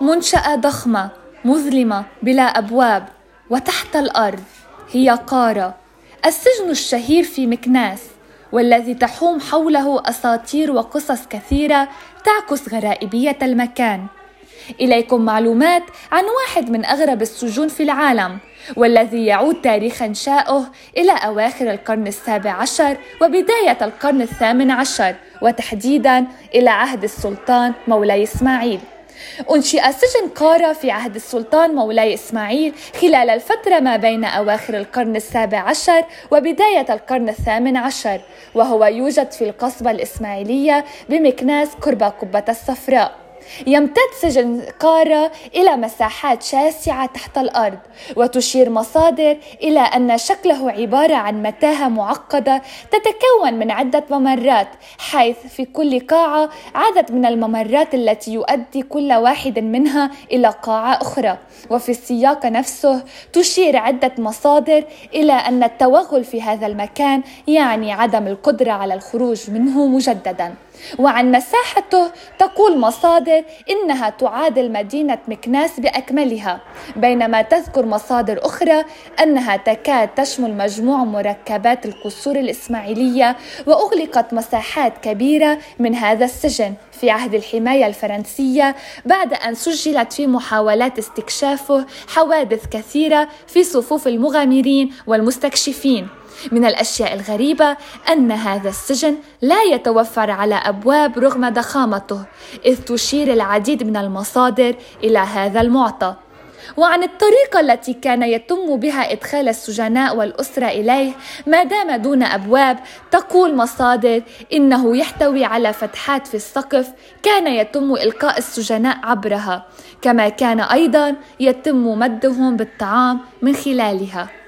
منشأة ضخمة مظلمة بلا أبواب وتحت الأرض هي قارة. السجن الشهير في مكناس والذي تحوم حوله أساطير وقصص كثيرة تعكس غرائبية المكان. إليكم معلومات عن واحد من أغرب السجون في العالم والذي يعود تاريخ إنشائه إلى أواخر القرن السابع عشر وبداية القرن الثامن عشر وتحديدا إلى عهد السلطان مولاي إسماعيل. أنشئ سجن قارة في عهد السلطان مولاي إسماعيل خلال الفترة ما بين أواخر القرن السابع عشر وبداية القرن الثامن عشر وهو يوجد في القصبة الإسماعيلية بمكناس قرب قبة الصفراء. يمتد سجن قارة إلى مساحات شاسعة تحت الأرض وتشير مصادر إلى أن شكله عبارة عن متاهة معقدة تتكون من عدة ممرات حيث في كل قاعة عدد من الممرات التي يؤدي كل واحد منها إلى قاعة أخرى. وفي السياق نفسه تشير عدة مصادر إلى أن التوغل في هذا المكان يعني عدم القدرة على الخروج منه مجددا. وعن مساحته تقول مصادر إنها تعادل مدينة مكناس بأكملها بينما تذكر مصادر أخرى أنها تكاد تشمل مجموع مركبات القصور الإسماعيلية وأغلقت مساحات كبيرة من هذا السجن في عهد الحماية الفرنسية بعد أن سجلت في محاولات استكشافه حوادث كثيرة في صفوف المغامرين والمستكشفين. من الأشياء الغريبة أن هذا السجن لا يتوفر على أبواب رغم ضخامته إذ تشير العديد من المصادر إلى هذا المعطى. وعن الطريقة التي كان يتم بها إدخال السجناء والأسرة إليه ما دام دون أبواب تقول مصادر إنه يحتوي على فتحات في السقف كان يتم إلقاء السجناء عبرها كما كان أيضا يتم مدهم بالطعام من خلالها.